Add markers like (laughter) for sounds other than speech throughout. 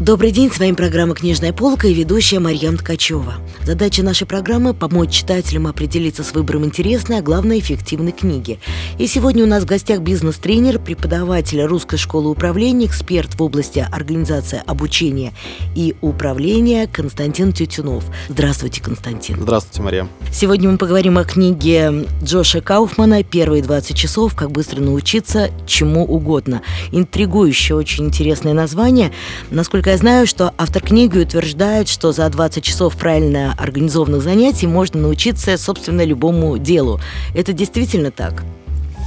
Добрый день, с вами программа «Книжная полка» и ведущая Марьям Ткачева. Задача нашей программы – помочь читателям определиться с выбором интересной, а главное – эффективной книги. И сегодня у нас в гостях бизнес-тренер, преподаватель Русской школы управления, эксперт в области организации обучения и управления Константин Тютюнов. Здравствуйте, Константин. Здравствуйте, Мария. Сегодня мы поговорим о книге Джоша Кауфмана «Первые 20 часов. Как быстро научиться чему угодно». Интригующее, очень интересное название. Насколько я знаю, что автор книги утверждает, что за 20 часов правильно организованных занятий можно научиться, собственно, любому делу. Это действительно так?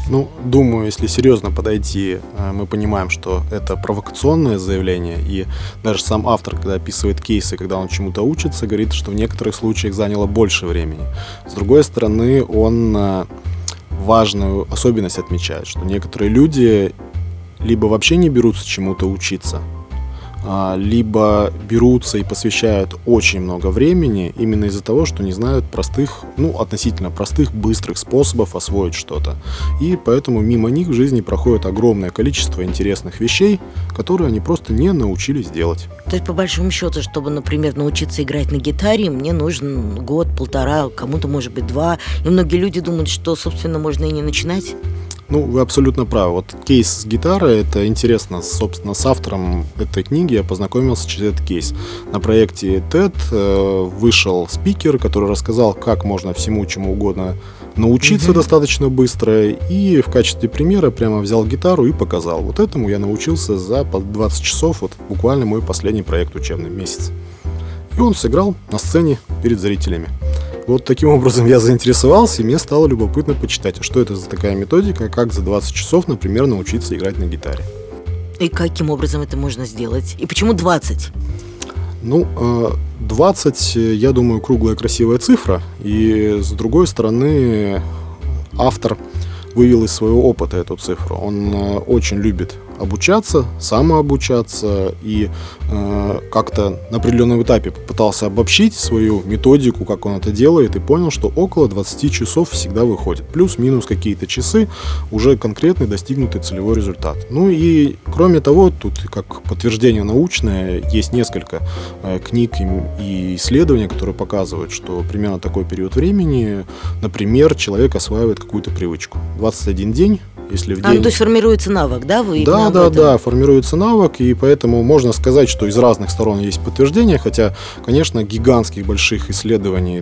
Ну, думаю, если серьезно подойти, э, мы понимаем, что это провокационное заявление, и даже сам автор, когда описывает кейсы, когда он чему-то учится, говорит, что в некоторых случаях заняло больше времени. С другой стороны, он э, важную особенность отмечает, что некоторые люди либо вообще не берутся чему-то учиться, либо берутся и посвящают очень много времени именно из-за того, что не знают простых, ну, относительно простых, быстрых способов освоить что-то. И поэтому мимо них в жизни проходит огромное количество интересных вещей, которые они просто не научились делать. То есть, по большому счету, чтобы, например, научиться играть на гитаре, мне нужен год, полтора, кому-то, может быть, два. И многие люди думают, что, собственно, можно и не начинать. Ну, вы абсолютно правы. Вот кейс с гитарой, это интересно. Собственно, с автором этой книги я познакомился через этот кейс. На проекте TED э, вышел спикер, который рассказал, как можно всему чему угодно научиться mm-hmm. достаточно быстро. И в качестве примера прямо взял гитару и показал. Вот этому я научился за 20 часов. Вот буквально мой последний проект учебный месяц. И он сыграл на сцене перед зрителями. Вот таким образом я заинтересовался, и мне стало любопытно почитать, а что это за такая методика, как за 20 часов, например, научиться играть на гитаре. И каким образом это можно сделать? И почему 20? Ну, 20, э, я думаю, круглая красивая цифра. И с другой стороны, автор вывел из своего опыта эту цифру. Он э, очень любит обучаться, самообучаться и э, как-то на определенном этапе попытался обобщить свою методику, как он это делает, и понял, что около 20 часов всегда выходит. Плюс-минус какие-то часы, уже конкретный достигнутый целевой результат. Ну и кроме того, тут как подтверждение научное, есть несколько э, книг и, и исследований, которые показывают, что примерно такой период времени, например, человек осваивает какую-то привычку. 21 день если в день... А, ну, то есть формируется навык, да? Вы да, да, да, формируется навык, и поэтому можно сказать, что из разных сторон есть подтверждение, хотя, конечно, гигантских больших исследований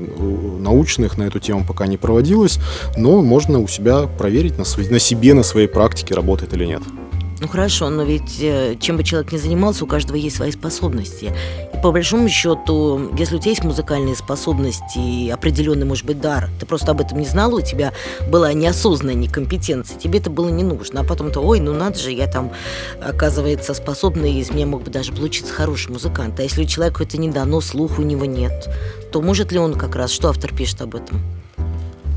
научных на эту тему пока не проводилось, но можно у себя проверить на, на себе, на своей практике, работает или нет. Ну хорошо, но ведь э, чем бы человек ни занимался, у каждого есть свои способности. И по большому счету, если у тебя есть музыкальные способности и определенный, может быть, дар, ты просто об этом не знал, у тебя была неосознанная некомпетенция, тебе это было не нужно. А потом-то, ой, ну надо же, я там, оказывается, способный, из меня мог бы даже получиться хороший музыкант. А если у человека это не дано, слух у него нет, то может ли он как раз, что автор пишет об этом?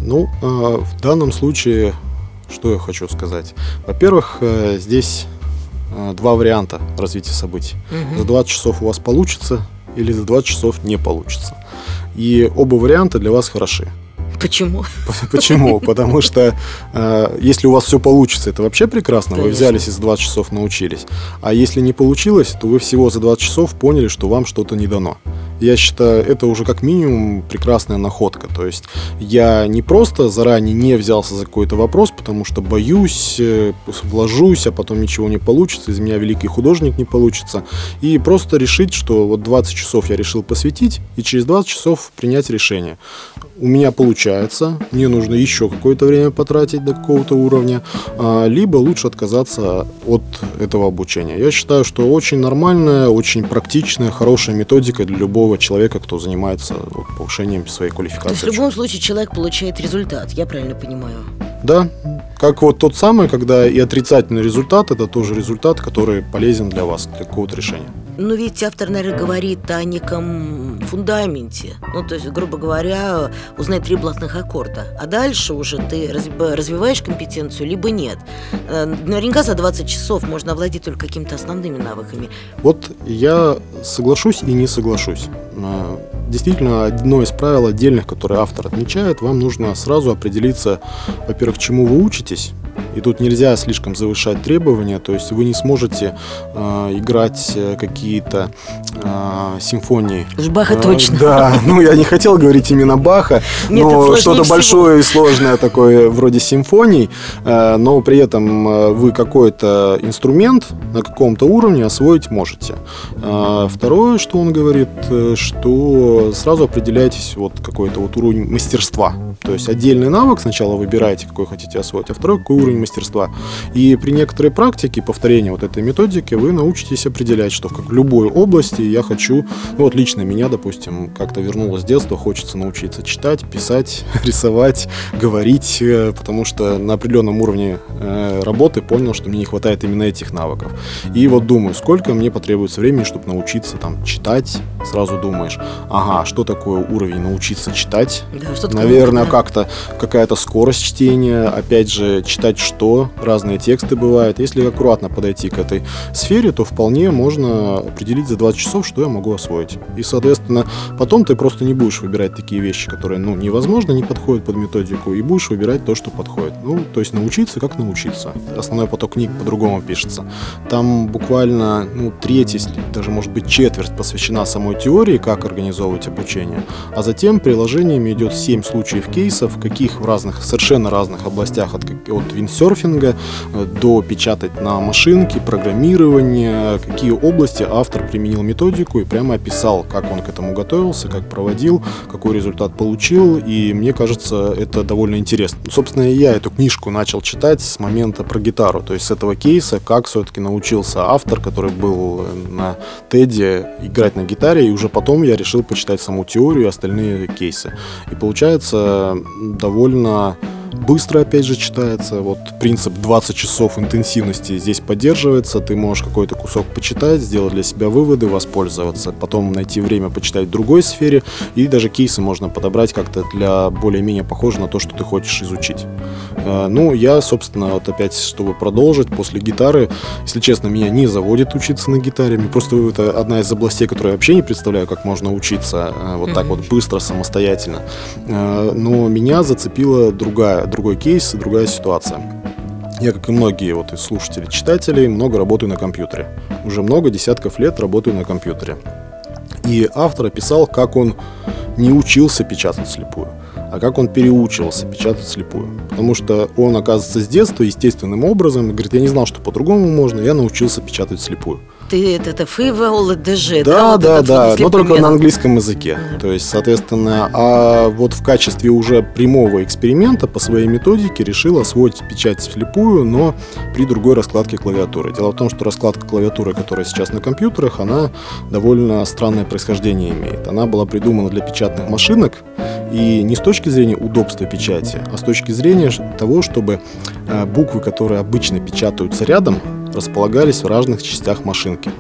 Ну, э, в данном случае что я хочу сказать? Во-первых, э, здесь э, два варианта развития событий. Угу. За 20 часов у вас получится или за 20 часов не получится. И оба варианта для вас хороши. Почему? Почему? (laughs) Потому что э, если у вас все получится, это вообще прекрасно. Конечно. Вы взялись и за 20 часов научились. А если не получилось, то вы всего за 20 часов поняли, что вам что-то не дано я считаю, это уже как минимум прекрасная находка. То есть я не просто заранее не взялся за какой-то вопрос, потому что боюсь, э, вложусь, а потом ничего не получится, из меня великий художник не получится. И просто решить, что вот 20 часов я решил посвятить, и через 20 часов принять решение. У меня получается, мне нужно еще какое-то время потратить до какого-то уровня, а, либо лучше отказаться от этого обучения. Я считаю, что очень нормальная, очень практичная, хорошая методика для любого любого человека, кто занимается вот, повышением своей квалификации. То есть в любом случае человек получает результат, я правильно понимаю? Да, как вот тот самый, когда и отрицательный результат, это тоже результат, который полезен для вас, для какого-то решения. Но ведь автор, наверное, говорит о неком фундаменте. Ну, то есть, грубо говоря, узнать три блатных аккорда. А дальше уже ты развиваешь компетенцию, либо нет. Э, наверняка за 20 часов можно овладеть только какими-то основными навыками. Вот я соглашусь и не соглашусь. Действительно одно из правил отдельных, которые автор отмечает, вам нужно сразу определиться, во-первых, чему вы учитесь, и тут нельзя слишком завышать требования, то есть вы не сможете э, играть какие-то э, симфонии. Уж Баха Э, точно. Да, (laughs) ну я не хотел говорить именно Баха, Нет, но что-то большое и сложное такое вроде симфоний, э, но при этом э, вы какой-то инструмент на каком-то уровне освоить можете. Э, Второе, что он говорит, что сразу определяйтесь вот какой-то вот уровень мастерства. То есть отдельный навык сначала выбираете, какой хотите освоить, а второй какой уровень мастерства. И при некоторой практике, повторении вот этой методики, вы научитесь определять, что в любой области я хочу, ну вот лично меня, допустим, как-то вернулось с детства, хочется научиться читать, писать, (laughs) рисовать, говорить, э, потому что на определенном уровне э, работы понял, что мне не хватает именно этих навыков. И вот думаю, сколько мне потребуется времени, чтобы научиться там читать, сразу думаешь, ага, что такое уровень научиться читать, Да, что Наверное, да. как-то какая-то скорость чтения, опять же, читать что, разные тексты бывают. Если аккуратно подойти к этой сфере, то вполне можно определить за 20 часов, что я могу освоить. И, соответственно, потом ты просто не будешь выбирать такие вещи, которые, ну, невозможно, не подходят под методику, и будешь выбирать то, что подходит. Ну, то есть научиться, как научиться. Основной поток книг по-другому пишется. Там буквально, ну, треть, если даже, может быть, четверть посвящена самой теории, как организовывать обучение, а затем приложениями идет 7 случаев кейсов, каких в разных, совершенно разных областях, от, от виндсерфинга э, до печатать на машинке, программирования, какие области автор применил методику и прямо описал, как он к этому готовился, как проводил, какой результат получил, и мне кажется, это довольно интересно. Собственно, я эту книжку начал читать с момента про гитару, то есть с этого кейса, как все-таки научился автор, который был э, на Теди, играть на гитаре, и уже потом я решил почитать саму теорию и остальные кейсы. И получается довольно быстро, опять же, читается. Вот принцип 20 часов интенсивности здесь поддерживается. Ты можешь какой-то кусок почитать, сделать для себя выводы, воспользоваться, потом найти время почитать в другой сфере. И даже кейсы можно подобрать как-то для более-менее похоже на то, что ты хочешь изучить. Э, Ну, я, собственно, вот опять, чтобы продолжить, после гитары, если честно, меня не заводит учиться на гитаре. Мне просто это одна из областей, которую я вообще не представляю, как можно учиться э, вот так вот быстро, самостоятельно. Э, Но меня зацепила другая, другой кейс другая ситуация. Я, как и многие вот из слушателей, читателей, много работаю на компьютере. Уже много десятков лет работаю на компьютере. И автор описал, как он не учился печатать слепую, а как он переучивался печатать слепую. Потому что он, оказывается, с детства естественным образом, говорит, я не знал, что по-другому можно, я научился печатать слепую. Ты это, это фейвол, ДЖ, Да, вот да, да, вот но только на английском языке. То есть, соответственно, а вот в качестве уже прямого эксперимента по своей методике решил освоить печать вслепую, но при другой раскладке клавиатуры. Дело в том, что раскладка клавиатуры, которая сейчас на компьютерах, она довольно странное происхождение имеет. Она была придумана для печатных машинок, и не с точки зрения удобства печати, а с точки зрения того, чтобы э, буквы, которые обычно печатаются рядом, располагались в разных частях машинки.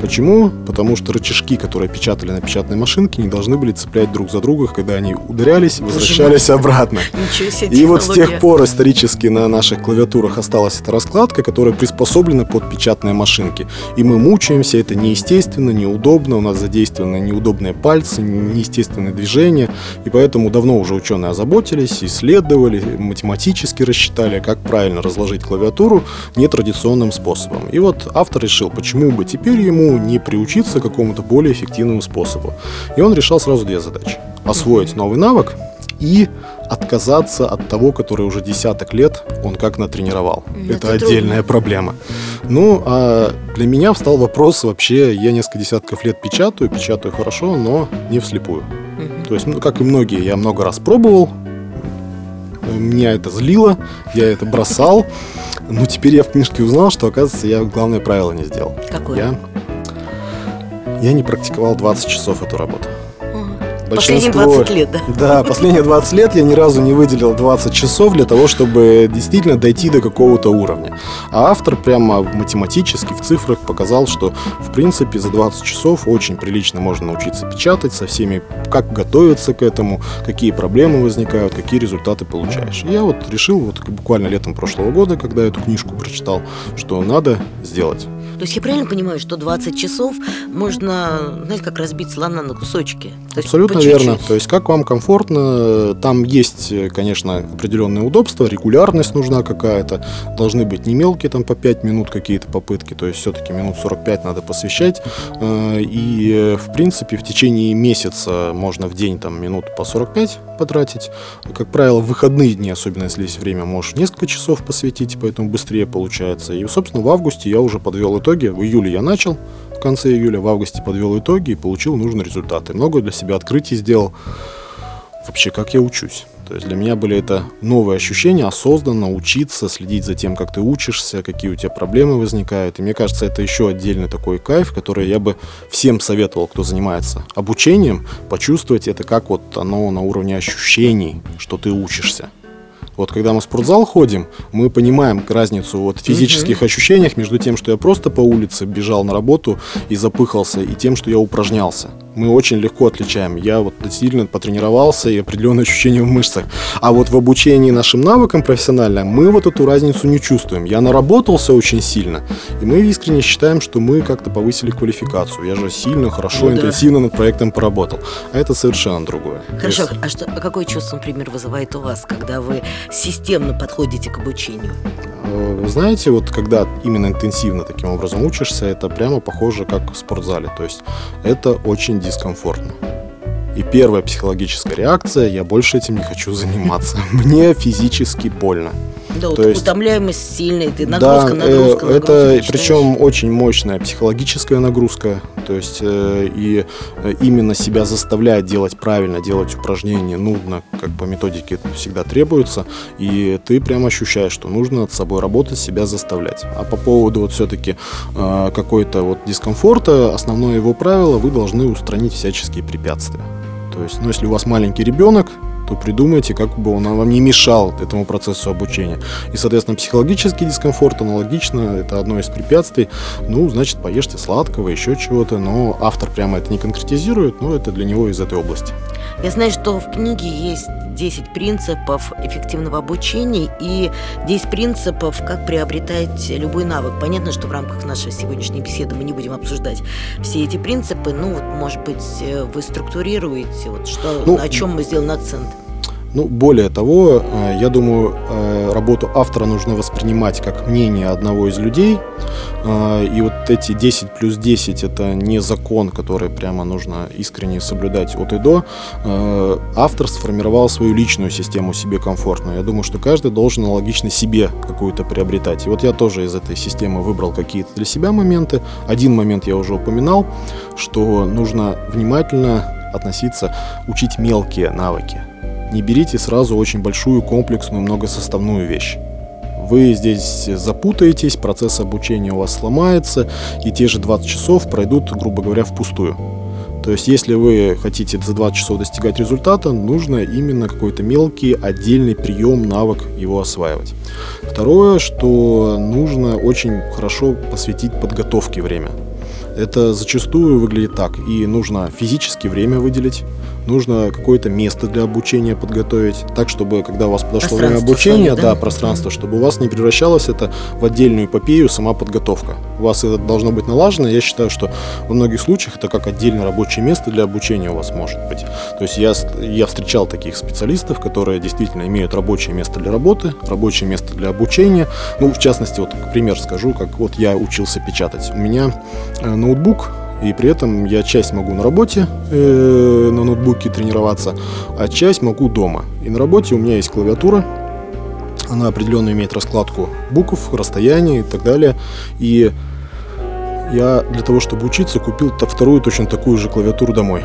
Почему? Потому что рычажки, которые печатали на печатной машинке, не должны были цеплять друг за друга, когда они ударялись и возвращались обратно. (laughs) Ничего себе И вот с тех пор исторически на наших клавиатурах осталась эта раскладка, которая приспособлена под печатные машинки. И мы мучаемся, это неестественно, неудобно, у нас задействованы неудобные пальцы, неестественные движения. И поэтому давно уже ученые озаботились, исследовали, математически рассчитали, как правильно разложить клавиатуру нетрадиционным способом. И вот автор решил, почему бы теперь ему не приучиться к какому-то более эффективному способу. И он решал сразу две задачи. Освоить новый навык и отказаться от того, который уже десяток лет он как натренировал. Это, это отдельная проблема. Ну, а для меня встал вопрос вообще, я несколько десятков лет печатаю, печатаю хорошо, но не вслепую. Мгм. То есть, ну, как и многие, я много раз пробовал, меня это злило, я это бросал, но теперь я в книжке узнал, что, оказывается, я главное правило не сделал. Какое? Я, я не практиковал 20 часов эту работу. Мгм. Последние Большинство- 20 лет, да? Да, (laughs) последние 20 лет я ни разу не выделил 20 часов для того, чтобы действительно дойти до какого-то уровня. А автор прямо математически в цифрах показал, что в принципе за 20 часов очень прилично можно научиться печатать со всеми, как готовиться к этому, какие проблемы возникают, какие результаты получаешь. И я вот решил вот буквально летом прошлого года, когда эту книжку прочитал, что надо сделать. То есть я правильно понимаю, что 20 часов можно, знаете, как разбить слона на кусочки? То Абсолютно верно. То есть как вам комфортно, там есть, конечно, определенные удобства, регулярность нужна какая-то, должны быть не мелкие, там по 5 минут какие-то попытки, то есть все-таки минут 45 надо посвящать. Э, и, в принципе, в течение месяца можно в день там минут по 45 потратить. Как правило, в выходные дни, особенно если есть время, можешь несколько часов посвятить, поэтому быстрее получается. И, собственно, в августе я уже подвел итоги. В июле я начал, в конце июля, в августе подвел итоги и получил нужные результаты. Много для себя открытий сделал. Вообще, как я учусь. То есть для меня были это новые ощущения, осознанно учиться, следить за тем, как ты учишься, какие у тебя проблемы возникают. И мне кажется, это еще отдельный такой кайф, который я бы всем советовал, кто занимается обучением, почувствовать это как вот оно на уровне ощущений, что ты учишься. Вот когда мы в спортзал ходим, мы понимаем разницу вот в физических ощущениях между тем, что я просто по улице бежал на работу и запыхался, и тем, что я упражнялся мы очень легко отличаем. Я вот сильно потренировался и определенные ощущения в мышцах. А вот в обучении нашим навыкам профессионально мы вот эту разницу не чувствуем. Я наработался очень сильно, и мы искренне считаем, что мы как-то повысили квалификацию. Я же сильно, хорошо, ну, интенсивно да. над проектом поработал. А это совершенно другое. Хорошо, есть... а, что, а какое чувство, например, вызывает у вас, когда вы системно подходите к обучению? Вы э, знаете, вот когда именно интенсивно таким образом учишься, это прямо похоже как в спортзале. То есть это очень дискомфортно. И первая психологическая реакция – я больше этим не хочу заниматься. (laughs) Мне физически больно. Да, То есть, утомляемость сильная, ты нагрузка, да, нагрузка, э, нагрузка. Это причем очень мощная психологическая нагрузка. То есть э, и э, именно себя заставляет делать правильно, делать упражнения нудно, как по методике это всегда требуется. И ты прям ощущаешь, что нужно над собой работать, себя заставлять. А по поводу вот все-таки э, какой-то вот дискомфорта, основное его правило, вы должны устранить всяческие препятствия. То есть, ну, если у вас маленький ребенок, то придумайте, как бы он вам не мешал этому процессу обучения. И, соответственно, психологический дискомфорт аналогично, это одно из препятствий. Ну, значит, поешьте сладкого, еще чего-то, но автор прямо это не конкретизирует, но это для него из этой области. Я знаю, что в книге есть 10 принципов эффективного обучения и 10 принципов, как приобретать любой навык. Понятно, что в рамках нашей сегодняшней беседы мы не будем обсуждать все эти принципы. Ну, вот, может быть, э, вы структурируете, вот, что, ну, на чем мы сделаем акцент. Ну, более того, э, я думаю, э, работу автора нужно воспринимать как мнение одного из людей. Э, и вот эти 10 плюс 10 это не закон, который прямо нужно искренне соблюдать от и до. Автор сформировал свою личную систему себе комфортную. Я думаю, что каждый должен аналогично себе какую-то приобретать. И вот я тоже из этой системы выбрал какие-то для себя моменты. Один момент я уже упоминал, что нужно внимательно относиться, учить мелкие навыки не берите сразу очень большую комплексную многосоставную вещь. Вы здесь запутаетесь, процесс обучения у вас сломается, и те же 20 часов пройдут, грубо говоря, впустую. То есть, если вы хотите за 20 часов достигать результата, нужно именно какой-то мелкий отдельный прием, навык его осваивать. Второе, что нужно очень хорошо посвятить подготовке время. Это зачастую выглядит так. И нужно физически время выделить, нужно какое-то место для обучения подготовить, так, чтобы, когда у вас подошло время обучения, свое, да? да, пространство, чтобы у вас не превращалось это в отдельную эпопею сама подготовка. У вас это должно быть налажено. Я считаю, что во многих случаях это как отдельное рабочее место для обучения у вас может быть. То есть я, я встречал таких специалистов, которые действительно имеют рабочее место для работы, рабочее место для обучения. Ну, в частности, вот пример скажу, как вот я учился печатать. У меня ну, ноутбук, и при этом я часть могу на работе э, на ноутбуке тренироваться, а часть могу дома. И на работе у меня есть клавиатура, она определенно имеет раскладку букв, расстояний и так далее. И я для того, чтобы учиться, купил вторую точно такую же клавиатуру домой.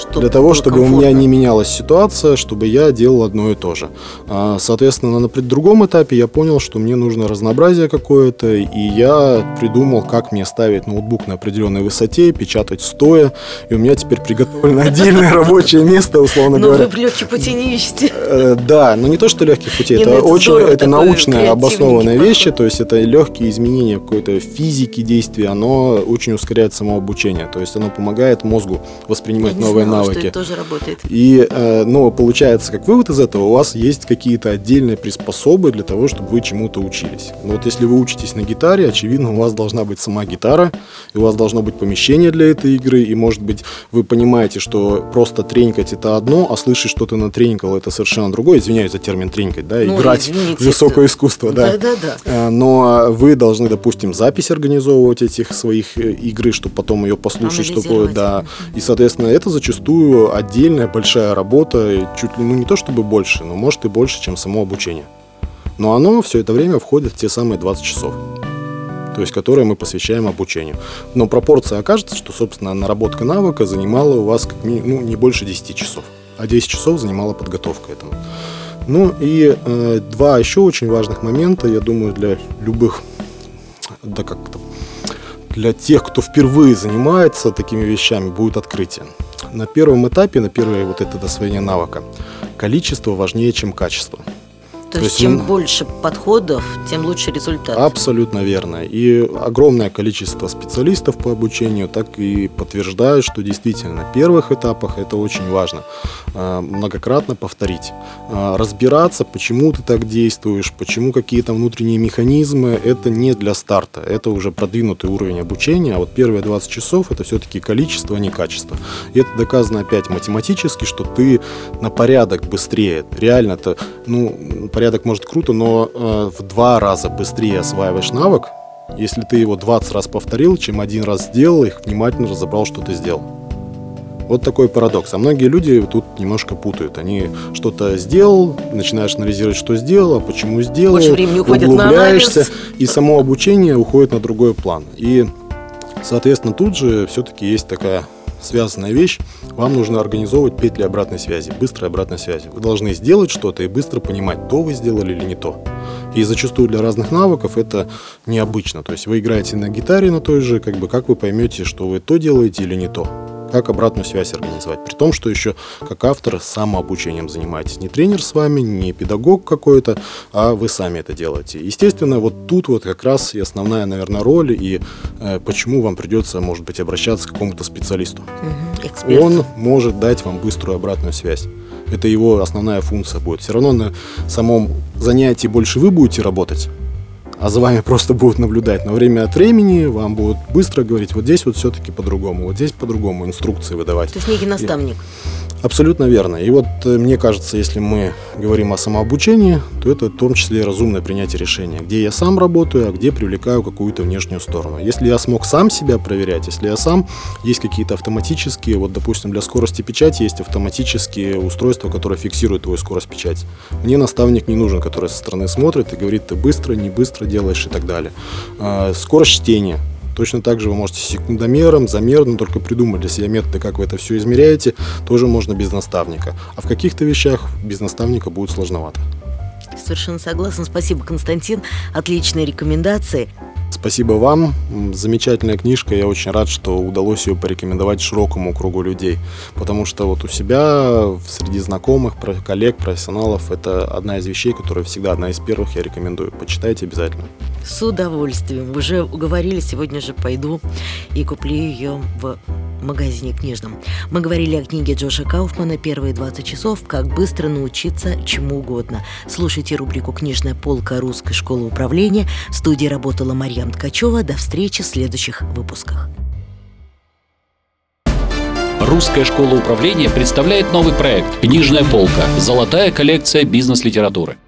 Чтобы для того, чтобы комфортно. у меня не менялась ситуация, чтобы я делал одно и то же. А, соответственно, на другом этапе я понял, что мне нужно разнообразие какое-то, и я придумал, как мне ставить ноутбук на определенной высоте, печатать стоя, и у меня теперь приготовлено отдельное рабочее место, условно говоря. Но вы легких пути не ищете. Э, да, но не то, что легких путей, это очень, это научная обоснованная вещи, то есть это легкие изменения какой-то физики действия, оно очень ускоряет самообучение, то есть оно помогает мозгу воспринимать новые навыки. Что это тоже работает. И, ну, получается, как вывод из этого, у вас есть какие-то отдельные приспособы для того, чтобы вы чему-то учились. Но вот если вы учитесь на гитаре, очевидно, у вас должна быть сама гитара, и у вас должно быть помещение для этой игры, и, может быть, вы понимаете, что просто тренькать это одно, а слышать, что ты натренькал, это совершенно другое. Извиняюсь за термин тренькать, да, Ну, играть извините, высокое это- искусство, да. Да-да-да. Э, Но вы должны, допустим, запись организовывать этих своих э, игры, чтобы потом ее послушать, чтобы да. И, соответственно, это зачастую отдельная большая работа, чуть ли, ну не то чтобы больше, но может и больше, чем само обучение. Но оно все это время входит в те самые 20 часов. То есть, которые мы посвящаем обучению. Но пропорция окажется, что, собственно, наработка навыка занимала у вас как ми- ну, не больше 10 часов. А 10 часов занимала подготовка этому. Ну и э, два еще очень важных момента, я думаю, для любых, да как-то, для тех, кто впервые занимается такими вещами, будет открытие. На первом этапе, на первое вот это освоение навыка, количество важнее, чем качество. То, То есть, чем м- больше подходов, тем лучше результат. Абсолютно верно. И огромное количество специалистов по обучению так и подтверждают, что действительно на первых этапах это очень важно. А, Многократно повторить. А, Разбираться, почему ты так действуешь, почему какие-то внутренние механизмы, это не для старта. Это уже продвинутый уровень обучения. А вот первые 20 часов это все-таки количество, а не качество. И это доказано опять математически, что ты на порядок быстрее. Реально это, ну, порядок может круто, но э, в два раза быстрее осваиваешь навык, если ты его 20 раз повторил, чем один раз сделал и внимательно разобрал, что ты сделал. Вот такой парадокс. А многие люди тут немножко путают. Они что-то сделал, начинаешь анализировать, что сделал, а почему сделал, Больше времени уходит на углубляешься, анализ. и само обучение уходит на другой план. И, соответственно, тут же все-таки есть такая связанная вещь. Вам нужно организовывать петли обратной связи, быстрой обратной связи. Вы должны сделать что-то и быстро понимать, то вы сделали или не то. И зачастую для разных навыков это необычно. То есть вы играете на гитаре на той же, как бы как вы поймете, что вы то делаете или не то. Как обратную связь организовать. При том, что еще как автор самообучением занимаетесь. Не тренер с вами, не педагог какой-то, а вы сами это делаете. Естественно, вот тут вот как раз и основная, наверное, роль, и э, почему вам придется, может быть, обращаться к какому-то специалисту. Эксперт. Он может дать вам быструю обратную связь. Это его основная функция будет. Все равно на самом занятии больше вы будете работать, а за вами просто будут наблюдать. Но время от времени вам будут быстро говорить, вот здесь вот все-таки по-другому, вот здесь по-другому, инструкции выдавать. То есть некий наставник. Абсолютно верно. И вот э, мне кажется, если мы говорим о самообучении, то это в том числе разумное принятие решения, где я сам работаю, а где привлекаю какую-то внешнюю сторону. Если я смог сам себя проверять, если я сам, есть какие-то автоматические, вот, допустим, для скорости печати есть автоматические устройства, которые фиксируют твою скорость печати. Мне наставник не нужен, который со стороны смотрит и говорит, ты быстро, не быстро делаешь и так далее. А, Скорость чтения. Точно так же вы можете секундомером, замером, только придумать для себя методы, как вы это все измеряете, тоже можно без наставника. А в каких-то вещах без наставника будет сложновато. Совершенно согласна. Спасибо, Константин. Отличные рекомендации. Спасибо вам. Замечательная книжка. Я очень рад, что удалось ее порекомендовать широкому кругу людей. Потому что вот у себя, среди знакомых, коллег, профессионалов, это одна из вещей, которая всегда одна из первых я рекомендую. Почитайте обязательно. С удовольствием. Уже уговорили, сегодня же пойду и куплю ее в магазине книжном. Мы говорили о книге Джоша Кауфмана «Первые 20 часов. Как быстро научиться чему угодно». Слушайте рубрику «Книжная полка Русской школы управления». В студии работала Марьям Ткачева. До встречи в следующих выпусках. Русская школа управления представляет новый проект «Книжная полка. Золотая коллекция бизнес-литературы».